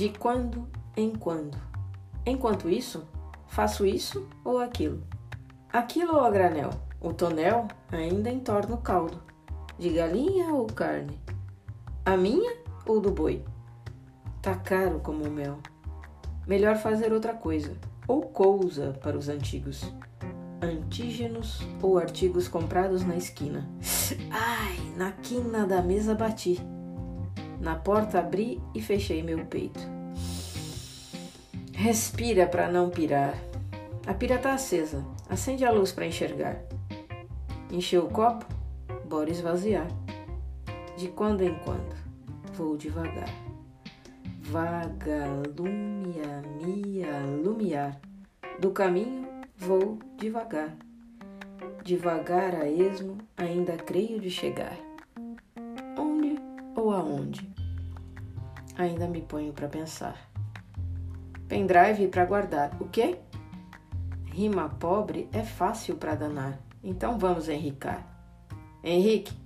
De quando em quando. Enquanto isso, faço isso ou aquilo. Aquilo ou a granel. O tonel ainda entorna o caldo. De galinha ou carne. A minha ou do boi. Tá caro como o mel. Melhor fazer outra coisa, ou cousa para os antigos. Antígenos ou artigos comprados na esquina. Ai, na quina da mesa bati. Na porta abri e fechei meu peito. Respira para não pirar. A pira tá acesa. Acende a luz para enxergar. Encheu o copo? Bora esvaziar. De quando em quando, vou devagar vagalumia, mia, lumiar. Do caminho vou devagar. Devagar a esmo, ainda creio de chegar. Aonde? Ainda me ponho para pensar. Pendrive para guardar. O quê? Rima pobre é fácil para danar. Então vamos enricar. Henrique,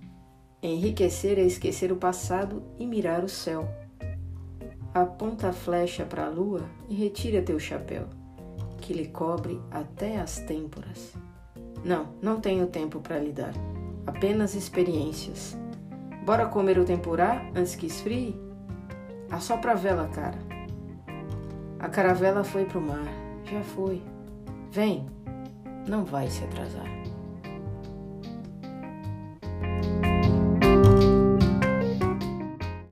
enriquecer é esquecer o passado e mirar o céu aponta a flecha para a lua e retira teu chapéu, que lhe cobre até as têmporas. Não, não tenho tempo para lhe dar, apenas experiências. Bora comer o tempurá antes que esfrie? Assopra a vela, cara. A caravela foi pro mar, já foi. Vem, não vai se atrasar.